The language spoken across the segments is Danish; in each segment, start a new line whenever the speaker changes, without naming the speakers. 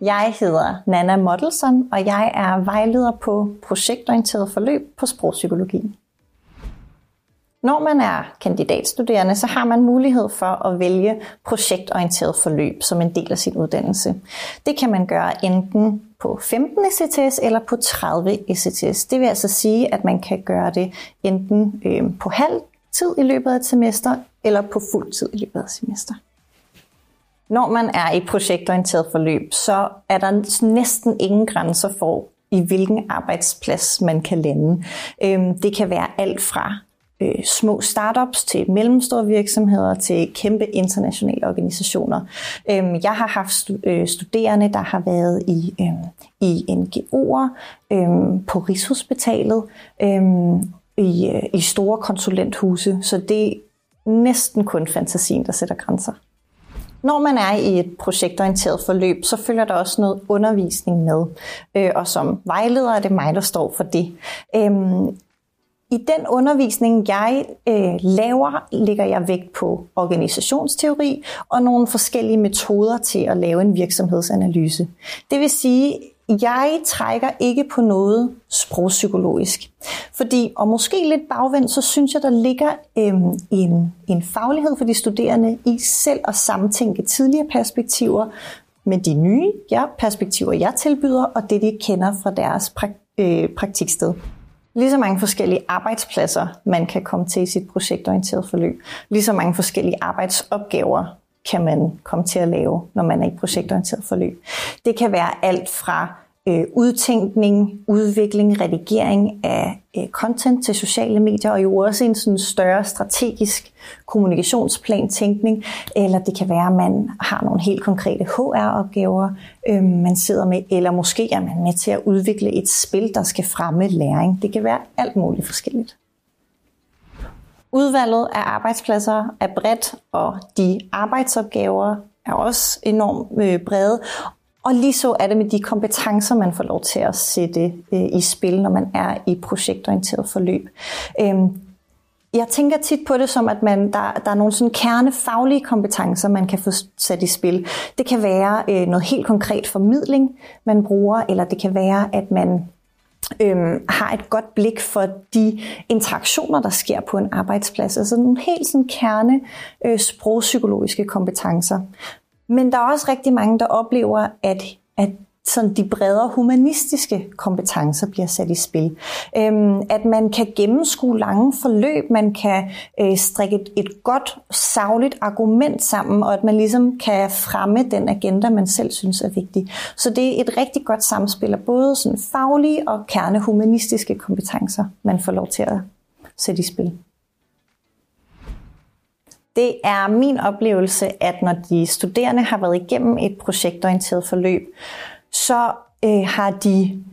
Jeg hedder Nana Mottelson, og jeg er vejleder på projektorienteret forløb på sprogpsykologi. Når man er kandidatstuderende, så har man mulighed for at vælge projektorienteret forløb som en del af sin uddannelse. Det kan man gøre enten på 15 ECTS eller på 30 ECTS. Det vil altså sige, at man kan gøre det enten øh, på halv tid i løbet af et semester eller på fuld tid i løbet af et semester. Når man er i projektorienteret forløb, så er der næsten ingen grænser for, i hvilken arbejdsplads man kan lande. Øhm, det kan være alt fra øh, små startups til mellemstore virksomheder til kæmpe internationale organisationer. Øhm, jeg har haft øh, studerende, der har været i, øhm, i NGO'er, øhm, på Rigshospitalet, øhm, i, øh, i store konsulenthuse, så det er næsten kun fantasien, der sætter grænser. Når man er i et projektorienteret forløb, så følger der også noget undervisning med, øh, og som vejleder er det mig, der står for det. Øhm, I den undervisning, jeg øh, laver, lægger jeg vægt på organisationsteori og nogle forskellige metoder til at lave en virksomhedsanalyse. Det vil sige, jeg trækker ikke på noget sprogpsykologisk. Fordi, og måske lidt bagvendt, så synes jeg, der ligger øhm, en, en faglighed for de studerende i selv at samtænke tidligere perspektiver med de nye ja, perspektiver, jeg tilbyder, og det, de kender fra deres prak- øh, praktiksted. Lige så mange forskellige arbejdspladser, man kan komme til i sit projektorienterede forløb. Lige så mange forskellige arbejdsopgaver, kan man komme til at lave, når man er i projektorienteret forløb. Det kan være alt fra øh, udtænkning, udvikling, redigering af øh, content til sociale medier, og jo også en sådan større strategisk kommunikationsplan tænkning, eller det kan være, at man har nogle helt konkrete HR-opgaver, øh, man sidder med, eller måske er man med til at udvikle et spil, der skal fremme læring. Det kan være alt muligt forskelligt. Udvalget af arbejdspladser er bredt, og de arbejdsopgaver er også enormt øh, brede. Og lige så er det med de kompetencer, man får lov til at sætte øh, i spil, når man er i projektorienteret forløb. Øhm, jeg tænker tit på det som, at man, der, der er nogle sådan kernefaglige kompetencer, man kan få sat i spil. Det kan være øh, noget helt konkret formidling, man bruger, eller det kan være, at man øhm, har et godt blik for de interaktioner, der sker på en arbejdsplads. Altså nogle helt sådan kerne øh, sprogpsykologiske kompetencer. Men der er også rigtig mange, der oplever, at, at sådan de bredere humanistiske kompetencer bliver sat i spil. Øhm, at man kan gennemskue lange forløb, man kan øh, strikke et, et godt, savligt argument sammen, og at man ligesom kan fremme den agenda, man selv synes er vigtig. Så det er et rigtig godt samspil af både sådan faglige og kernehumanistiske kompetencer, man får lov til at sætte i spil. Det er min oplevelse, at når de studerende har været igennem et projektorienteret forløb, så øh, har de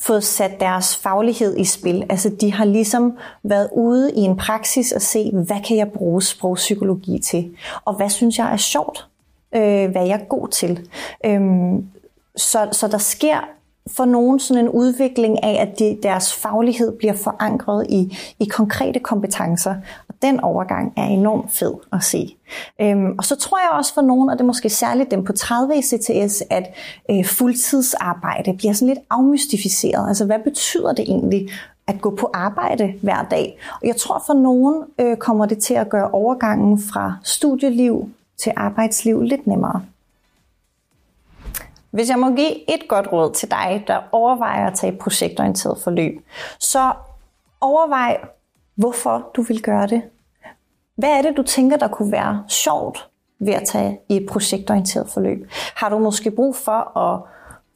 fået sat deres faglighed i spil. Altså de har ligesom været ude i en praksis og se, hvad kan jeg bruge sprogpsykologi til? Og hvad synes jeg er sjovt? Øh, hvad er jeg god til? Øh, så, så der sker for nogen sådan en udvikling af, at de, deres faglighed bliver forankret i, i konkrete kompetencer. Og den overgang er enormt fed at se. Øhm, og så tror jeg også for nogen, og det er måske særligt dem på 30 i CTS, at øh, fuldtidsarbejde bliver sådan lidt afmystificeret. Altså hvad betyder det egentlig at gå på arbejde hver dag? Og jeg tror for nogen øh, kommer det til at gøre overgangen fra studieliv til arbejdsliv lidt nemmere. Hvis jeg må give et godt råd til dig, der overvejer at tage et projektorienteret forløb, så overvej, hvorfor du vil gøre det. Hvad er det, du tænker, der kunne være sjovt ved at tage i et projektorienteret forløb? Har du måske brug for at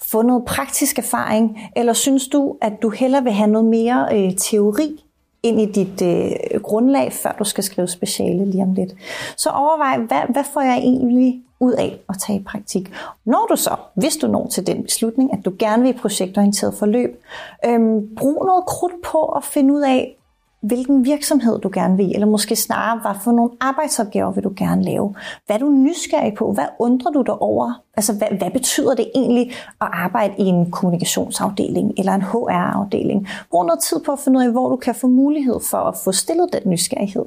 få noget praktisk erfaring, eller synes du, at du hellere vil have noget mere øh, teori ind i dit øh, grundlag, før du skal skrive speciale lige om lidt. Så overvej, hvad, hvad får jeg egentlig ud af at tage i praktik. Når du så, hvis du når til den beslutning, at du gerne vil i projektorienteret forløb, øhm, brug noget krudt på at finde ud af, hvilken virksomhed du gerne vil, eller måske snarere, hvad for nogle arbejdsopgaver vil du gerne lave. Hvad er du nysgerrig på? Hvad undrer du dig over? Altså, hvad, hvad betyder det egentlig at arbejde i en kommunikationsafdeling eller en HR-afdeling? Brug noget tid på at finde ud af, hvor du kan få mulighed for at få stillet den nysgerrighed.